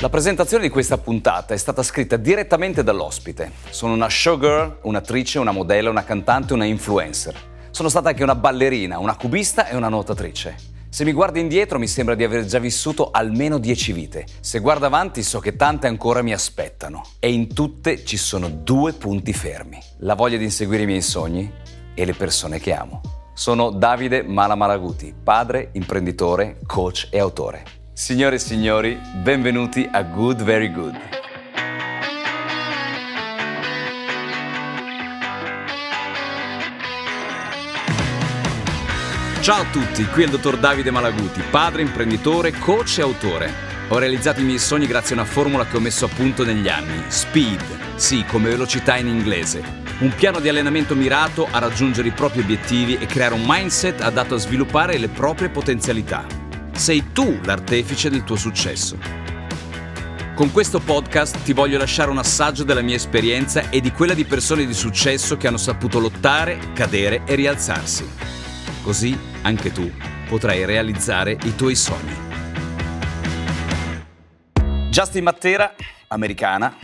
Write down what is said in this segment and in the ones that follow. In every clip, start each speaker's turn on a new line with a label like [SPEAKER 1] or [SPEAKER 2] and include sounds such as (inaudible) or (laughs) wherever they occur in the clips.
[SPEAKER 1] La presentazione di questa puntata è stata scritta direttamente dall'ospite. Sono una showgirl, un'attrice, una modella, una cantante, una influencer. Sono stata anche una ballerina, una cubista e una nuotatrice. Se mi guardo indietro mi sembra di aver già vissuto almeno dieci vite. Se guardo avanti so che tante ancora mi aspettano. E in tutte ci sono due punti fermi. La voglia di inseguire i miei sogni e le persone che amo. Sono Davide Malamalaguti, padre, imprenditore, coach e autore. Signore e signori, benvenuti a Good Very Good. Ciao a tutti, qui è il dottor Davide Malaguti, padre, imprenditore, coach e autore. Ho realizzato i miei sogni grazie a una formula che ho messo a punto negli anni, Speed, sì, come velocità in inglese. Un piano di allenamento mirato a raggiungere i propri obiettivi e creare un mindset adatto a sviluppare le proprie potenzialità. Sei tu l'artefice del tuo successo. Con questo podcast ti voglio lasciare un assaggio della mia esperienza e di quella di persone di successo che hanno saputo lottare, cadere e rialzarsi. Così anche tu potrai realizzare i tuoi sogni. Justin Matera, americana,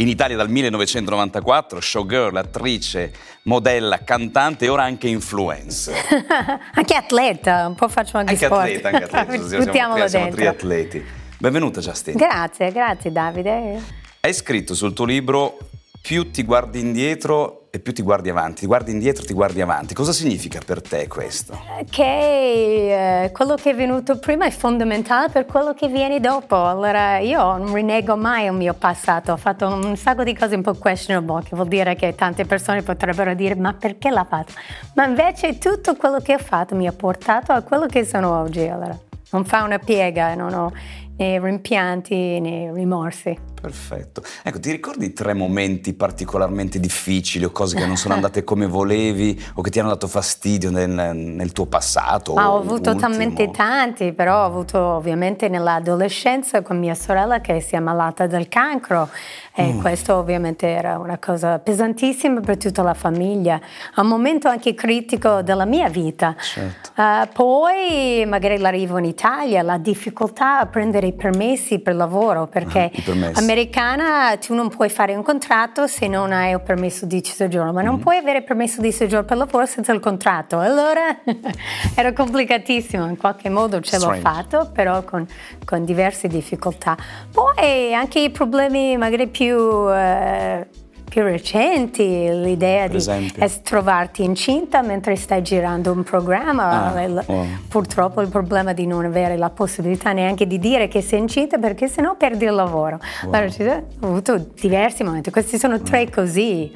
[SPEAKER 1] in Italia dal 1994, showgirl, attrice, modella, cantante e ora anche influencer. (laughs)
[SPEAKER 2] anche atleta, un po' faccio anche,
[SPEAKER 1] anche
[SPEAKER 2] sport.
[SPEAKER 1] Atleta, anche atleta, siamo, siamo
[SPEAKER 2] dentro.
[SPEAKER 1] triatleti. Benvenuta Justin.
[SPEAKER 2] Grazie, grazie Davide.
[SPEAKER 1] Hai scritto sul tuo libro più ti guardi indietro e più ti guardi avanti, ti guardi indietro, ti guardi avanti. Cosa significa per te questo?
[SPEAKER 2] Che eh, quello che è venuto prima è fondamentale per quello che viene dopo. Allora io non rinnego mai il mio passato, ho fatto un sacco di cose un po' questionable, che vuol dire che tante persone potrebbero dire ma perché l'ha fatto? Ma invece tutto quello che ho fatto mi ha portato a quello che sono oggi. Allora non fa una piega, non ho né rimpianti né rimorsi.
[SPEAKER 1] Perfetto. Ecco, ti ricordi tre momenti particolarmente difficili o cose che non sono andate come volevi o che ti hanno dato fastidio nel, nel tuo passato?
[SPEAKER 2] Ma ho avuto
[SPEAKER 1] ultimo?
[SPEAKER 2] talmente tanti, però ho avuto ovviamente nell'adolescenza con mia sorella che si è ammalata del cancro e
[SPEAKER 1] Mm.
[SPEAKER 2] questo ovviamente era una cosa pesantissima per tutta la famiglia, un momento anche critico della mia vita.
[SPEAKER 1] Certo.
[SPEAKER 2] Uh, poi magari l'arrivo in Italia, la difficoltà a prendere i permessi per lavoro, perché
[SPEAKER 1] Ah, i permessi.
[SPEAKER 2] Americana tu non puoi fare un contratto se non hai il permesso di soggiorno, ma non
[SPEAKER 1] Mm.
[SPEAKER 2] puoi avere il permesso di soggiorno per lavoro senza il contratto. Allora (laughs) era complicatissimo, in qualche modo ce l'ho
[SPEAKER 1] Strange.
[SPEAKER 2] fatto, però con, con diverse difficoltà. Poi anche i problemi magari più... eh, più recenti, l'idea di trovarti incinta mentre stai girando un programma,
[SPEAKER 1] Ah,
[SPEAKER 2] il-
[SPEAKER 1] wow.
[SPEAKER 2] purtroppo il problema di non avere la possibilità neanche di dire che sei incinta perché sennò perdi il lavoro. Allora, ci sono- avuto diversi momenti, questi sono tre così.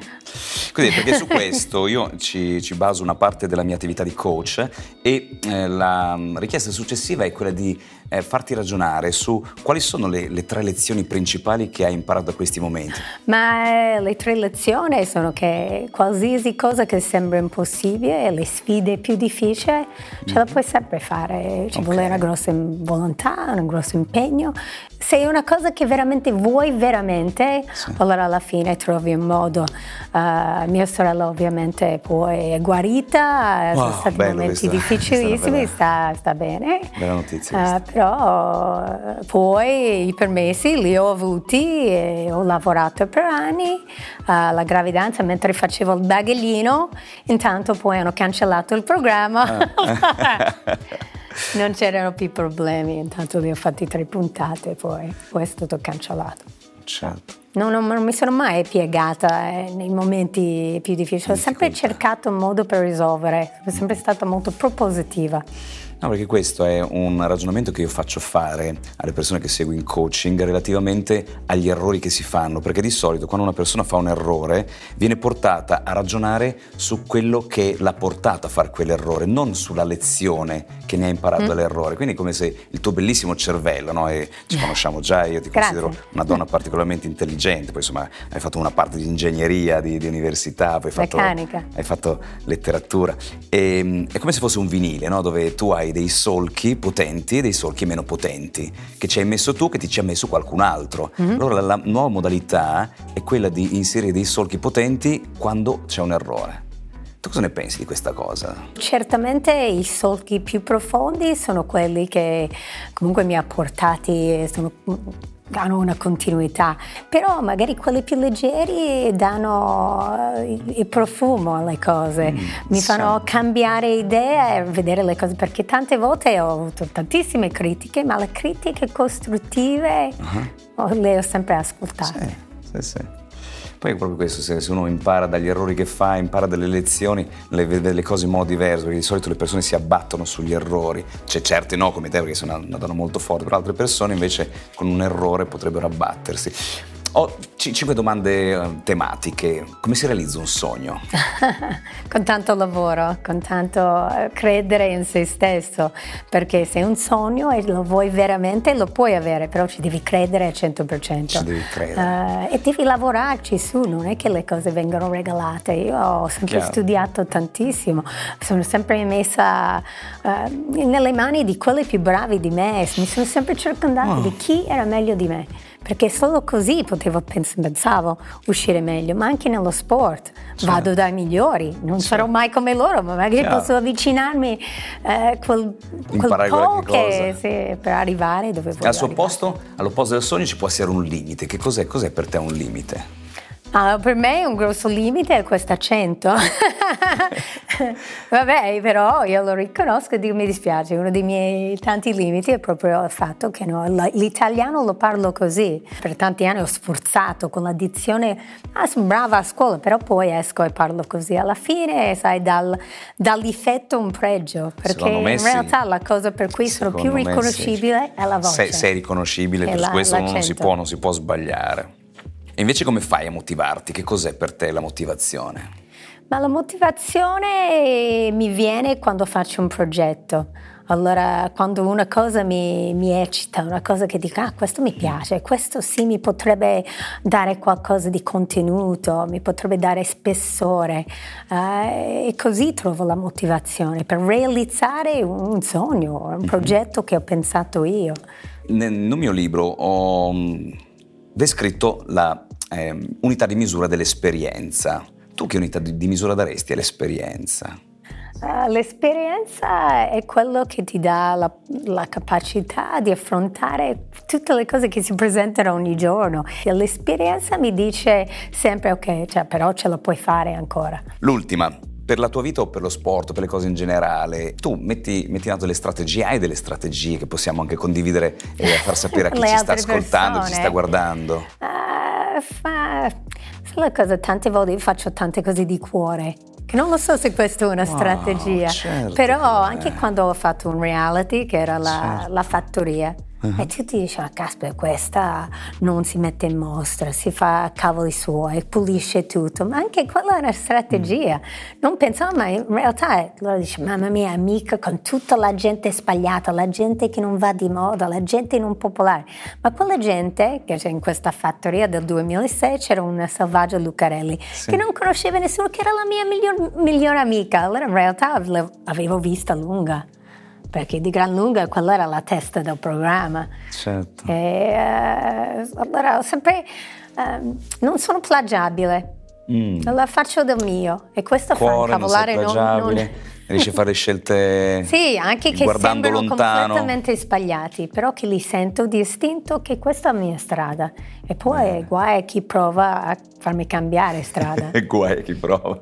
[SPEAKER 1] Così, perché su (laughs) questo io ci, ci baso una parte della mia attività di coach e eh, la mm, richiesta successiva è quella di eh, farti ragionare su quali sono le, le tre lezioni principali che hai imparato da questi momenti.
[SPEAKER 2] Ma eh, le tre lezioni sono che qualsiasi cosa che sembra impossibile, le sfide più difficili, ce la puoi sempre fare. Ci
[SPEAKER 1] Ok.
[SPEAKER 2] vuole una grossa volontà, un grosso impegno. Se è una cosa che veramente vuoi veramente, allora alla fine trovi un modo. Uh, mia sorella ovviamente poi è guarita,
[SPEAKER 1] Wow,
[SPEAKER 2] sono stati
[SPEAKER 1] bello
[SPEAKER 2] momenti (laughs) difficilissimi, sta, sta bene.
[SPEAKER 1] Bella notizia
[SPEAKER 2] Eh,
[SPEAKER 1] questa.
[SPEAKER 2] però eh, poi i permessi li ho avuti e ho lavorato per anni alla gravidanza mentre facevo il bagaglino, intanto poi hanno cancellato il programma. (laughs) non c'erano più problemi, intanto li ho fatti tre puntate, poi, poi è stato cancellato.
[SPEAKER 1] Certo.
[SPEAKER 2] Non, non- non mi sono mai piegata eh, nei momenti più difficili, ho sempre cercato un modo per risolvere, sono sempre stata molto propositiva.
[SPEAKER 1] No, perché questo è un ragionamento che io faccio fare alle persone che seguo in coaching relativamente agli errori che si fanno, perché di solito quando una persona fa un errore viene portata a ragionare su quello che l'ha portata a fare quell'errore, non sulla lezione che ne ha imparato
[SPEAKER 2] Mm.
[SPEAKER 1] dall'errore. Quindi è come se il tuo bellissimo cervello, no? e ci conosciamo già, io ti
[SPEAKER 2] Grazie.
[SPEAKER 1] considero una donna particolarmente intelligente, poi insomma hai fatto una parte di ingegneria, di, di università, poi hai fatto,
[SPEAKER 2] Meccanica.
[SPEAKER 1] hai fatto letteratura. E, è come se fosse un vinile, no? dove tu hai dei solchi potenti e dei solchi meno potenti, che ci hai messo tu, che ti ci ha messo qualcun altro. Allora la, la nuova modalità è quella di inserire dei solchi potenti quando c'è un errore. Tu cosa ne pensi di questa cosa?
[SPEAKER 2] Certamente i solchi più profondi sono quelli che comunque mi ha portati, sono hanno una continuità, però magari quelli più leggeri danno eh, il profumo alle cose, mm, mi fanno sì. cambiare idea e vedere le cose, perché tante volte ho avuto tantissime critiche, ma le critiche costruttive uh-huh. le ho sempre ascoltate.
[SPEAKER 1] Sì, sì, sì. Poi è proprio questo, se, uno impara dagli errori che fa, impara dalle lezioni, le vede le cose in modo diverso, perché di solito le persone si abbattono sugli errori. C'è certe no, come te, perché sono donna molto forte, però altre persone invece con un errore potrebbero abbattersi. Ho cinque domande eh, tematiche. Come si realizza un sogno? (laughs)
[SPEAKER 2] con tanto lavoro, con tanto eh, credere in se stesso, perché se è un sogno e lo vuoi veramente lo puoi avere, però ci devi credere al 100%.
[SPEAKER 1] Ci devi credere.
[SPEAKER 2] Uh, e devi lavorarci su, non è che le cose vengono regalate. Io ho sempre Chiaro. studiato tantissimo, sono sempre messa uh, nelle mani di quelli più bravi di me, mi sono sempre circondata oh. di chi era meglio di me perché solo così potevo, pensavo, uscire meglio, ma anche nello sport certo. vado dai migliori, non certo. sarò mai come loro, ma magari certo. posso avvicinarmi eh, quel, quel po' che, sì, per arrivare dove voglio
[SPEAKER 1] Al suo posto, all'opposto del sogno ci può essere un limite, che cos'è, cos'è per te un limite?
[SPEAKER 2] Ah, per me un grosso limite è questo accento. (laughs) Vabbè, però io lo riconosco e dico mi dispiace, uno dei miei tanti limiti è proprio il fatto che no, l'italiano lo parlo così. Per tanti anni ho sforzato con l'addizione, ah, sono brava a scuola, però poi esco e parlo così. Alla fine, sai, dal, dall'effetto un pregio, perché in sì. realtà la cosa per cui sono più riconoscibile sì. è la voce.
[SPEAKER 1] Sei, sei riconoscibile, per la, questo non si, può, non si può sbagliare. E invece come fai a motivarti? Che cos'è per te la motivazione?
[SPEAKER 2] Ma la motivazione mi viene quando faccio un progetto. Allora, quando una cosa mi, mi, eccita, una cosa che dico, ah, questo mi piace, questo sì mi potrebbe dare qualcosa di contenuto, mi potrebbe dare spessore. Uh, e così trovo la motivazione per realizzare un sogno, un mhm. progetto che ho pensato io.
[SPEAKER 1] Nel, nel mio libro ho descritto la eh, unità di misura dell'esperienza. Tu che unità di, di misura daresti all'esperienza?
[SPEAKER 2] Uh, l'esperienza è quello che ti dà la, la, capacità di affrontare tutte le cose che si presentano ogni giorno. E l'esperienza mi dice sempre ok, cioè, però ce la puoi fare ancora.
[SPEAKER 1] L'ultima, per la tua vita o per lo sport, per le cose in generale, tu metti, metti in atto delle strategie, hai delle strategie che possiamo anche condividere e far sapere a (laughs) chi ci sta ascoltando, persone. ci sta guardando?
[SPEAKER 2] Uh, fa... Sono le cose, tante volte io faccio tante cose di cuore, che non lo so se questa è una wow, strategia, certo però anche quando ho fatto un reality, che era la, certo. la fattoria, Uh-huh. E tutti ah, caspita, questa non si mette in mostra, si fa cavoli suoi, pulisce tutto, ma anche quella è una strategia. Mm. Non pensavo, ma in realtà loro dicono, mamma mia, amica, con tutta la gente sbagliata, la gente che non va di moda, la gente non popolare. Ma quella gente, che c'è in questa fattoria del 2006, c'era una selvaggia Lucarelli, sì. che non conosceva nessuno, che era la mia miglior, migliore amica. Allora in realtà l'avevo vista lunga perché di gran lunga quella era la testa del programma.
[SPEAKER 1] Certo.
[SPEAKER 2] E, uh, allora sempre, uh, non sono plagiabile, mm. la faccio del mio e questo
[SPEAKER 1] Cuore,
[SPEAKER 2] fa incavolare
[SPEAKER 1] non, non... (laughs) Riesci a fare scelte
[SPEAKER 2] Sì, anche che sembrano
[SPEAKER 1] lontano.
[SPEAKER 2] completamente sbagliati, però che li sento di istinto che questa è la mia strada. E poi eh. guai a chi prova a farmi cambiare strada.
[SPEAKER 1] E (laughs) guai a chi prova.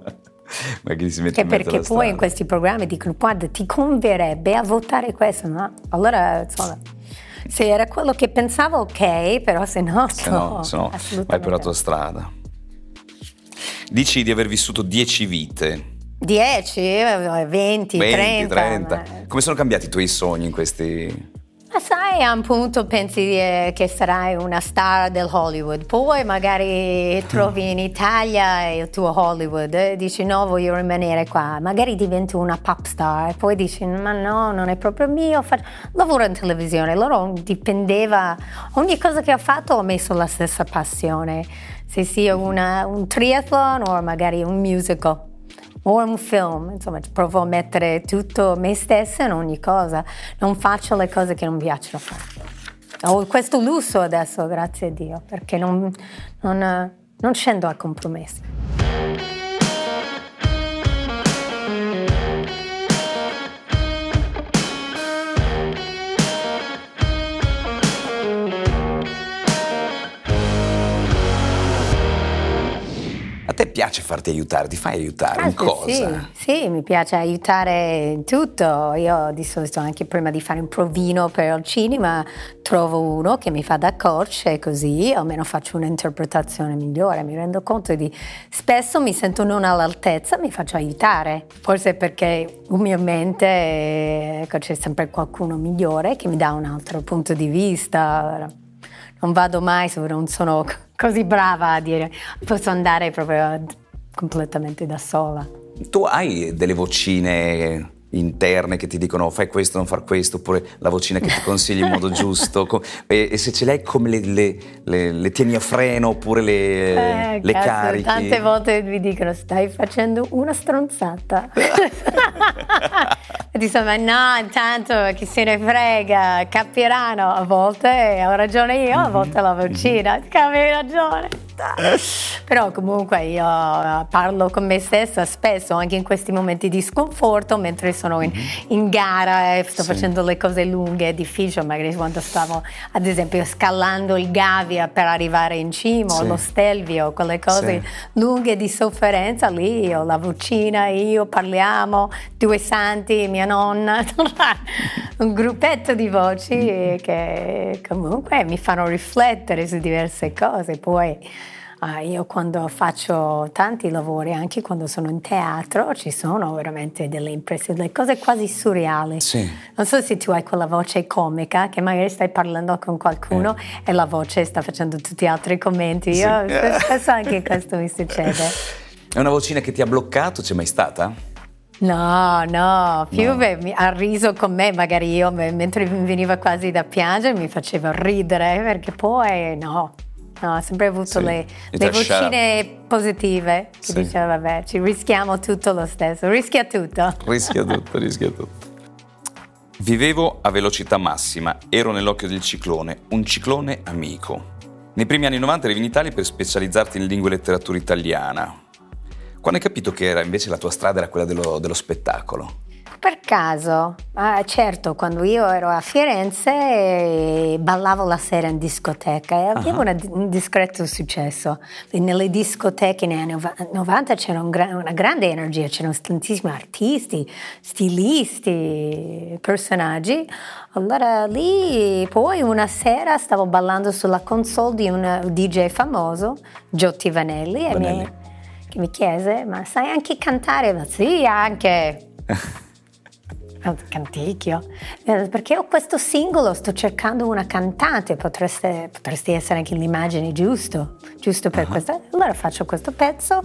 [SPEAKER 1] Ma chi si mette
[SPEAKER 2] che perché poi
[SPEAKER 1] strada.
[SPEAKER 2] in questi programmi dicono guarda ti converrebbe a votare questo, no? Allora insomma se era quello che pensavo ok, però se no,
[SPEAKER 1] se no, se no vai per la tua strada. Dici di aver vissuto dieci vite.
[SPEAKER 2] 10, 20, 20 30. 30. Ma...
[SPEAKER 1] Come sono cambiati i tuoi sogni in questi
[SPEAKER 2] ma sai, a un punto pensi eh, che sarai una star del Hollywood, poi magari trovi in Italia il tuo Hollywood e dici no, voglio rimanere qua, magari diventi una pop star, poi dici ma no, non è proprio mio, lavoro in televisione, loro dipendeva, ogni cosa che ho fatto ho messo la stessa passione, se sia una, un triathlon o magari un musical un film, insomma provo a mettere tutto me stessa in ogni cosa, non faccio le cose che non piacciono fare. Ho questo lusso adesso, grazie a Dio, perché non, non, non scendo a compromessi.
[SPEAKER 1] Piace farti aiutare? Ti fai aiutare? in cosa?
[SPEAKER 2] Sì, sì, mi piace aiutare in tutto. Io di solito anche prima di fare un provino per il cinema trovo uno che mi fa da coach e così almeno faccio un'interpretazione migliore. Mi rendo conto di spesso mi sento non all'altezza, mi faccio aiutare. Forse perché umilmente ecco, c'è sempre qualcuno migliore che mi dà un altro punto di vista. Non vado mai, non sono così brava a dire posso andare proprio completamente da sola.
[SPEAKER 1] Tu hai delle vocine interne che ti dicono fai questo, non far questo, oppure la vocina che ti consiglia in modo (laughs) giusto. E, e, se ce l'hai come le, le, le, le tieni a freno oppure le,
[SPEAKER 2] eh,
[SPEAKER 1] le
[SPEAKER 2] cazzo,
[SPEAKER 1] carichi?
[SPEAKER 2] Tante volte mi dicono stai facendo una stronzata. (laughs) e dicono no, intanto chi se ne frega, capiranno. A volte ho ragione io, a volte la vocina. Avevi ragione. Però comunque io eh, parlo con me stessa spesso, anche in questi momenti di sconforto, mentre sono in, mm-hmm. in gara e sto sì. facendo le cose lunghe e difficili, magari quando stavo ad esempio scalando il Gavia per arrivare in cima, sì. lo Stelvio, quelle cose sì. lunghe di sofferenza, lì io, la vocina, io parliamo, due santi, mia nonna, (laughs) un gruppetto di voci mm-hmm. che comunque mi fanno riflettere su diverse cose. Poi Uh, io quando faccio tanti lavori, anche quando sono in teatro, ci sono veramente delle impressioni, delle cose quasi surreali.
[SPEAKER 1] Sì.
[SPEAKER 2] Non so se tu hai quella voce comica che magari stai parlando con qualcuno eh. e la voce sta facendo tutti gli altri commenti. Sì. Io spesso anche questo mi succede.
[SPEAKER 1] È una vocina che ti ha bloccato? C'è mai stata?
[SPEAKER 2] No, no, più no. Ha riso con me, magari io mentre mi veniva quasi da piangere mi faceva ridere perché poi no, No, ha sempre avuto sì. le, le vocine positive che sì. diceva vabbè, ci rischiamo tutto lo stesso, rischia tutto. (laughs)
[SPEAKER 1] Rischia tutto, rischia tutto. Vivevo a velocità massima, ero nell'occhio del ciclone, un ciclone amico. Nei primi anni 90 arrivi in Italia per specializzarti in lingua e letteratura italiana. Quando hai capito che era invece la tua strada era quella dello, dello spettacolo?
[SPEAKER 2] Per caso, ah, certo, quando io ero a Firenze eh, ballavo la sera in discoteca e avevo uh-huh. un discreto successo. Nelle discoteche negli anni 90 c'era un gra- una grande energia, c'erano tantissimi artisti, stilisti, personaggi. Allora lì poi una sera stavo ballando sulla console di un DJ famoso, Giotti Vanelli, Vanelli. E mi, che mi chiese, ma sai anche cantare? Ma sì, anche. (laughs) Canticchio, eh, perché ho questo singolo, sto cercando una cantante, potreste, potresti essere anche l'immagine giusto, giusto per uh-huh. questo. Allora faccio questo pezzo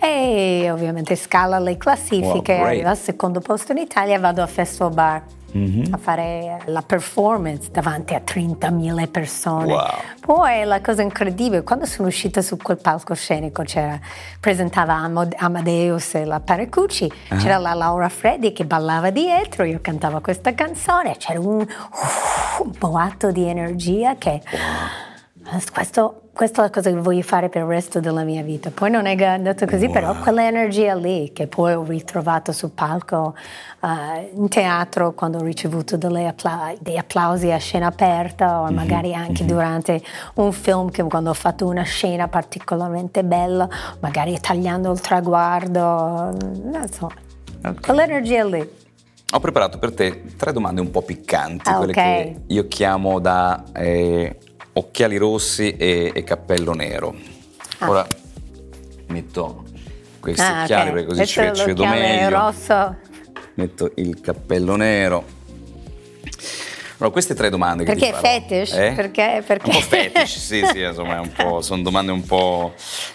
[SPEAKER 2] e ovviamente scala le classifiche, wow, arrivo al secondo posto in Italia e vado a Festival Bar mm-hmm. a fare la performance davanti a 30.000 persone.
[SPEAKER 1] Wow.
[SPEAKER 2] Poi la cosa incredibile, quando sono uscita su quel palcoscenico c'era, presentava Amadeus e la Paracucci, uh-huh. c'era la Laura Freddi che ballava dietro, io cantavo questa canzone, c'era un, uh, un boato di energia che... Wow questo, questa è la cosa che voglio fare per il resto della mia vita. Poi non è andato così, wow. però quell'energia lì che poi ho ritrovato sul palco uh, in teatro quando ho ricevuto appla- degli applausi a scena aperta o mm-hmm. magari anche mm-hmm. durante un film che quando ho fatto una scena particolarmente bella, magari tagliando il traguardo, non so, okay. quell'energia lì.
[SPEAKER 1] Ho preparato per te tre domande un po' piccanti, ah, quelle okay. che io chiamo da eh, occhiali rossi e, e cappello nero. Ah. Ora metto questi ah, occhiali okay. perché così ci, ci vedo meglio.
[SPEAKER 2] rosso.
[SPEAKER 1] Metto il cappello nero. Allora, queste tre domande
[SPEAKER 2] perché
[SPEAKER 1] che ti
[SPEAKER 2] farò. Fetish?
[SPEAKER 1] Eh?
[SPEAKER 2] Perché? Perché?
[SPEAKER 1] Un po' fetish, sì, sì, (laughs) insomma, sono domande un po'...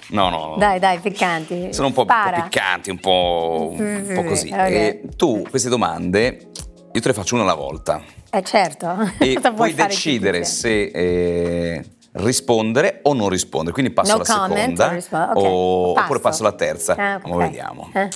[SPEAKER 1] No, no.
[SPEAKER 2] Dai, dai, piccanti.
[SPEAKER 1] Sono un po', un po piccanti, un po', un po così. Okay. E tu, queste domande, io te le faccio una alla volta.
[SPEAKER 2] Eh certo.
[SPEAKER 1] E (laughs) puoi decidere se eh, rispondere o non rispondere. Quindi passo
[SPEAKER 2] no
[SPEAKER 1] alla seconda
[SPEAKER 2] rispo-
[SPEAKER 1] okay. o, oppure passo alla terza. Ah, okay. Ma vediamo. Eh.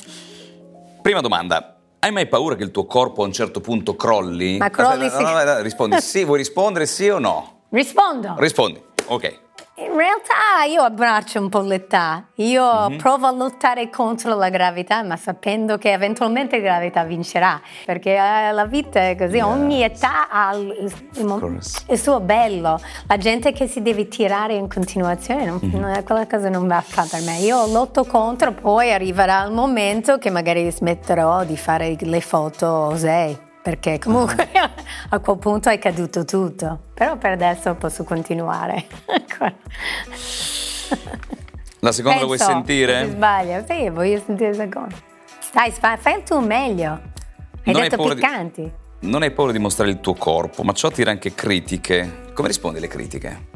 [SPEAKER 1] Prima domanda. Hai mai paura che il tuo corpo a un certo punto crolli?
[SPEAKER 2] Ma crolli
[SPEAKER 1] Aspetta, sì. No, no, rispondi (laughs) sì, vuoi rispondere sì o no?
[SPEAKER 2] Rispondo.
[SPEAKER 1] Rispondi, ok.
[SPEAKER 2] In realtà io abbraccio un po' l'età, io mm-hmm. provo a lottare contro la gravità, ma sapendo che eventualmente la gravità vincerà, perché eh, la vita è così, yeah. ogni età ha il, il, il, suo bello. La gente che si deve tirare in continuazione, non, mm-hmm. quella cosa non va fatta per me. Io lotto contro, poi arriverà il momento che magari smetterò di fare le foto osei perché comunque (laughs) a quel punto è caduto tutto, però per adesso posso continuare. (laughs)
[SPEAKER 1] la seconda Penso, la vuoi sentire?
[SPEAKER 2] Si sbaglia, sì, voglio sentire la seconda. Dai, fai il tuo meglio. Hai non detto hai piccanti.
[SPEAKER 1] Di, non hai paura di mostrare il tuo corpo, ma ciò attira anche critiche. Come rispondi alle critiche?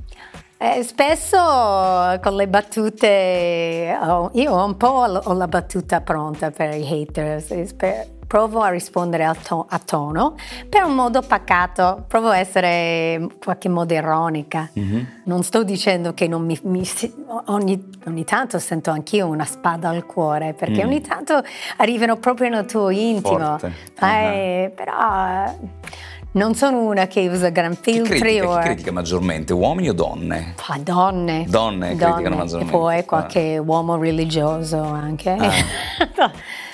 [SPEAKER 2] Eh, spesso con le battute, oh, io un po' ho la battuta pronta per i haters, per, provo a rispondere a, to- a, tono, per un modo pacato, provo a essere in qualche modo ironica. Mm-hmm. Non sto dicendo che mi, mi, ogni, ogni, tanto sento anch'io una spada al cuore, perché mm. ogni tanto arrivano proprio nel tuo intimo. Eh, uh-huh. Però non sono una che usa gran filtri. Chi
[SPEAKER 1] critica, o... chi critica maggiormente, uomini o donne?
[SPEAKER 2] Ah, donne.
[SPEAKER 1] Donne, donne criticano maggiormente.
[SPEAKER 2] E poi qualche ah. uomo religioso anche. Ah. (laughs)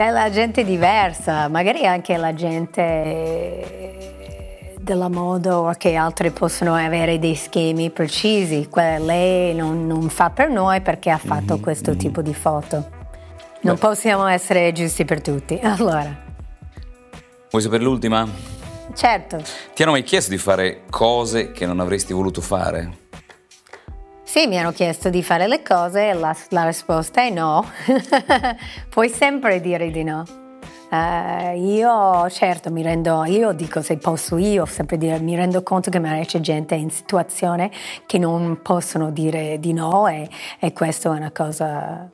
[SPEAKER 2] La gente diversa, magari anche la gente della moda o che altri possono avere dei schemi precisi. lei non, non fa per noi perché ha fatto mm-hmm, questo mm-hmm. tipo di foto. Non Beh. possiamo essere giusti per tutti. (laughs) Allora.
[SPEAKER 1] Vuoi sapere l'ultima?
[SPEAKER 2] Certo.
[SPEAKER 1] Ti hanno mai chiesto di fare cose che non avresti voluto fare?
[SPEAKER 2] Sì, mi hanno chiesto di fare le cose e la, la risposta è no. (laughs) Puoi sempre dire di no. Uh, io certo mi rendo, io dico se posso io sempre dire, mi rendo conto che magari c'è gente in situazione che non possono dire di no e, e questa è una cosa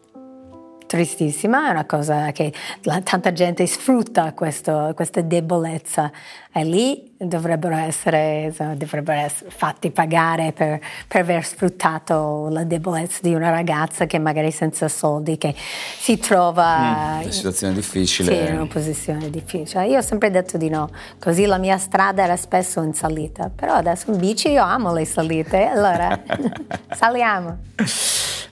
[SPEAKER 2] tristissima, è una cosa che la, tanta gente sfrutta questo, questa debolezza e lì dovrebbero essere, dovrebbero essere fatti pagare per, per, aver sfruttato la debolezza di una ragazza che magari senza soldi che si trova
[SPEAKER 1] mm, in una situazione difficile.
[SPEAKER 2] Sì, in una posizione difficile. Io ho sempre detto di no, così la mia strada era spesso in salita, però adesso in bici io amo le salite, allora (laughs) saliamo.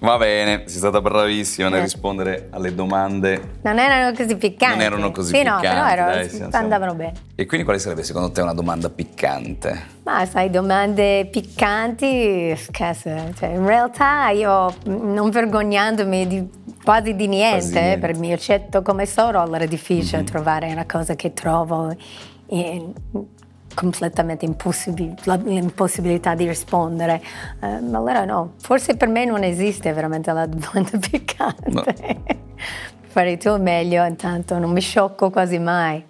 [SPEAKER 1] Va bene, sei stata bravissima nel rispondere alle domande.
[SPEAKER 2] Non erano così piccanti.
[SPEAKER 1] Non erano così
[SPEAKER 2] sì,
[SPEAKER 1] piccanti.
[SPEAKER 2] No, però ero, dai, siamo, andavano bene.
[SPEAKER 1] E quindi quale sarebbe secondo te una domanda piccante?
[SPEAKER 2] Ma sai, domande piccanti, cioè, in realtà io non vergognandomi di, quasi di niente, quasi niente. per mi accetto come sono, allora è difficile mm-hmm. trovare una cosa che trovo completamente impossibil- l'impossibilità di rispondere. Uh, allora no, forse per me non esiste veramente la domanda piccante. No. (laughs) Farei tu meglio, intanto non mi sciocco quasi mai.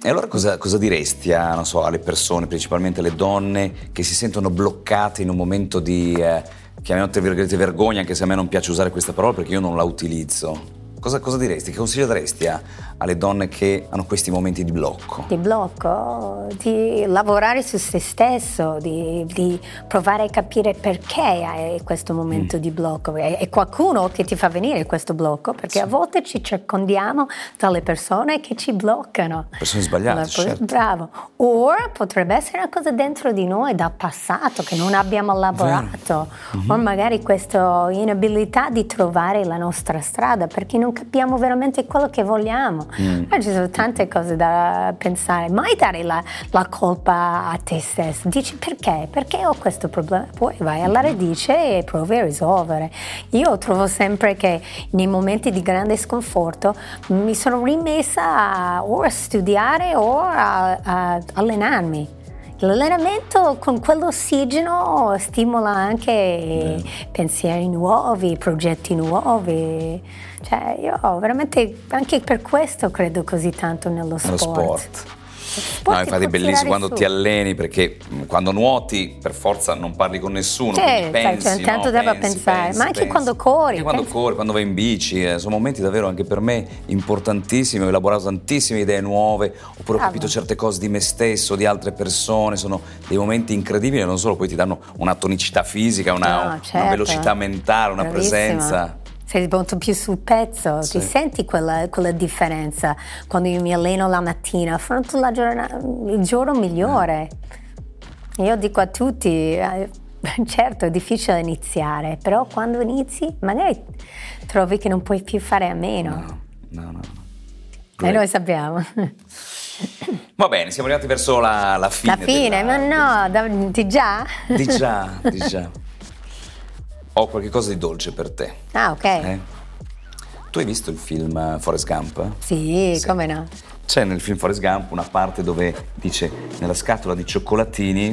[SPEAKER 1] E allora cosa, cosa diresti a, so, alle persone, principalmente alle donne, che si sentono bloccate in un momento di, eh, chiamiamo tra virgolette, vergogna, anche se a me non piace usare questa parola perché io non la utilizzo? Cosa, cosa, diresti? Che consiglio daresti a, alle donne che hanno questi momenti di blocco?
[SPEAKER 2] Di blocco, di lavorare su se stesso, di, di provare a capire perché hai questo momento mm. di blocco. È, qualcuno che ti fa venire questo blocco, perché sì. a volte ci circondiamo dalle persone che ci bloccano.
[SPEAKER 1] Persone sbagliate, allora, certo.
[SPEAKER 2] Bravo. O potrebbe essere una cosa dentro di noi dal passato che non abbiamo lavorato, mm-hmm. o magari questa inabilità di trovare la nostra strada, perché non non capiamo veramente quello che vogliamo. Mm. Ci sono tante cose da pensare, mai dare la, la, colpa a te stesso. Dici perché? Perché ho questo problema? Poi vai alla radice e provi a risolvere. Io trovo sempre che nei momenti di grande sconforto mi sono rimessa a, o a studiare o a, a allenarmi. L'allenamento con quell'ossigeno stimola anche yeah. pensieri nuovi, progetti nuovi. Cioè, io veramente anche per questo credo così tanto nello, nello sport. Sport.
[SPEAKER 1] No, infatti è bellissimo quando su. ti alleni perché quando nuoti per forza non parli con nessuno. Sì, pensi,
[SPEAKER 2] cioè, intanto no, devo pensi, pensare, pensi, ma anche pensi. quando corri.
[SPEAKER 1] Anche quando corri, quando vai in bici, eh, sono momenti davvero anche per me importantissimi. Ho elaborato tantissime idee nuove, oppure ho capito certe cose di me stesso, di altre persone. Sono dei momenti incredibili, non solo poi ti danno una tonicità fisica, una, no, certo. una velocità mentale, una Bravissima. presenza
[SPEAKER 2] sei molto più sul pezzo, sì. ti senti quella, quella, differenza. Quando io mi alleno la mattina, affronto la giornata, il giorno migliore. Io dico a tutti, eh, (laughs) certo è difficile iniziare, però quando inizi magari trovi che non puoi più fare a meno.
[SPEAKER 1] No, no, no.
[SPEAKER 2] E noi sappiamo.
[SPEAKER 1] Va bene, siamo arrivati verso la, la fine.
[SPEAKER 2] La fine,
[SPEAKER 1] della-
[SPEAKER 2] ma no, da- di già?
[SPEAKER 1] Di già, di già. (laughs) Ho qualche cosa di dolce per te.
[SPEAKER 2] Ah, ok.
[SPEAKER 1] eh? Tu hai visto il film Forrest Gump?
[SPEAKER 2] Sì,
[SPEAKER 1] Sì.
[SPEAKER 2] come no?
[SPEAKER 1] C'è nel film Forrest Gump una parte dove dice nella scatola di cioccolatini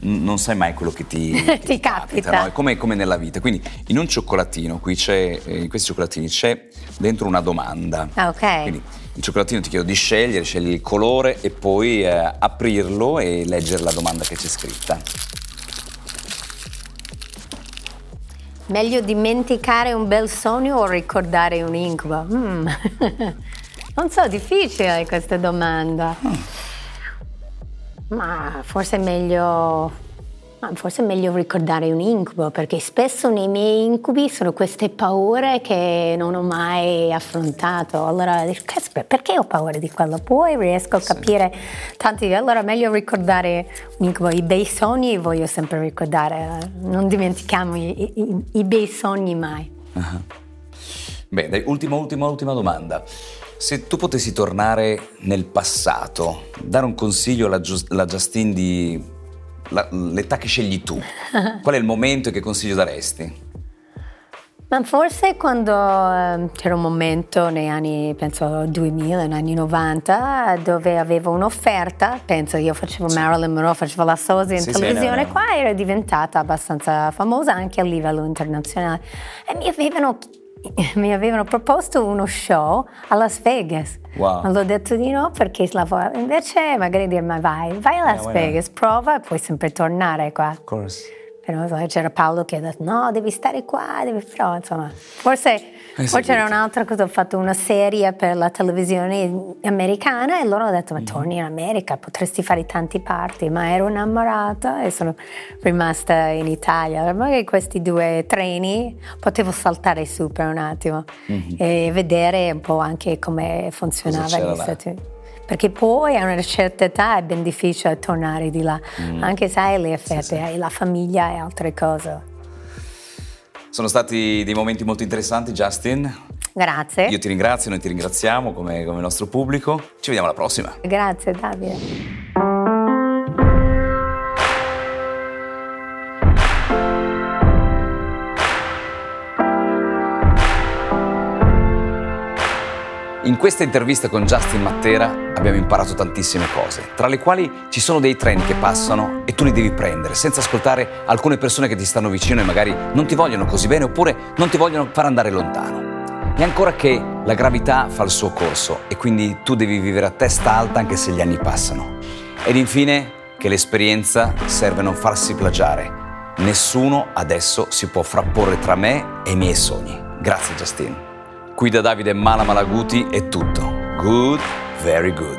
[SPEAKER 1] n- non sai mai quello che ti, che (laughs)
[SPEAKER 2] Ti capita.
[SPEAKER 1] no? È come, come nella vita. Quindi in un cioccolatino, qui c'è, eh, in questi cioccolatini c'è dentro una domanda.
[SPEAKER 2] Ah, ok.
[SPEAKER 1] Quindi il cioccolatino ti chiedo di scegliere, scegli il colore e poi eh, aprirlo e leggere la domanda che c'è scritta.
[SPEAKER 2] Meglio dimenticare un bel sogno o ricordare un incubo? Mm. (laughs) non so, difficile questa domanda. Ma forse è meglio. Ma forse è meglio ricordare un incubo, perché spesso nei miei incubi sono queste paure che non ho mai affrontato. Allora, "Caspita, perché ho paura di quello? Poi riesco a capire tanti. Allora, è meglio ricordare un incubo. I bei sogni voglio sempre ricordare. eh. Non dimentichiamo i, i- i bei sogni mai.
[SPEAKER 1] Beh, dai, ultima, ultima, ultima domanda. Se tu potessi tornare nel passato, dare un consiglio alla, alla Justine di la- l'età che scegli tu, (laughs) qual è il momento e che consiglio daresti?
[SPEAKER 2] Ma forse quando eh, c'era un momento nei anni, penso 2000, negli anni 90, dove avevo un'offerta, penso io facevo Marilyn Monroe, facevo la sosia in
[SPEAKER 1] Sì, sì,
[SPEAKER 2] televisione,
[SPEAKER 1] no, no.
[SPEAKER 2] qua era diventata abbastanza famosa anche a livello internazionale e mi avevano, (laughs) mi avevano proposto uno show a Las Vegas.
[SPEAKER 1] Wow.
[SPEAKER 2] Ma l'ho detto di no perché lavoravo, invece magari dire ma vai, vai a Las
[SPEAKER 1] not?
[SPEAKER 2] Vegas, prova e puoi sempre tornare qua.
[SPEAKER 1] Of course.
[SPEAKER 2] Però c'era Paolo che ha detto no, devi stare qua, devi... però insomma, forse
[SPEAKER 1] Hai
[SPEAKER 2] poi c'era un'altra cosa, ho fatto una serie per la televisione americana e loro hanno detto ma
[SPEAKER 1] Mm.
[SPEAKER 2] torni in America, potresti fare tanti parti, ma ero innamorata e sono rimasta in Italia. Magari questi due treni potevo saltare su per un attimo e vedere un po' anche come funzionava
[SPEAKER 1] Mm-hmm.
[SPEAKER 2] negli
[SPEAKER 1] là?
[SPEAKER 2] Stati Uniti. Perché poi a una certa età è ben difficile tornare di là,
[SPEAKER 1] Mm.
[SPEAKER 2] anche se hai le effetti, hai la famiglia e altre cose.
[SPEAKER 1] Sono stati dei momenti molto interessanti, Justin.
[SPEAKER 2] Grazie.
[SPEAKER 1] Io ti ringrazio, noi ti ringraziamo come, come nostro pubblico. Ci vediamo alla prossima.
[SPEAKER 2] Grazie Davide.
[SPEAKER 1] In questa intervista con Justin Matera abbiamo imparato tantissime cose, tra le quali ci sono dei treni che passano e tu li devi prendere senza ascoltare alcune persone che ti stanno vicino e magari non ti vogliono così bene oppure non ti vogliono far andare lontano. E ancora che la gravità fa il suo corso e quindi tu devi vivere a testa alta anche se gli anni passano. Ed infine che l'esperienza serve a non farsi plagiare. Nessuno adesso si può frapporre tra me e i miei sogni. Grazie Justin. Qui da Davide Mala Malaguti è tutto. Good, very good.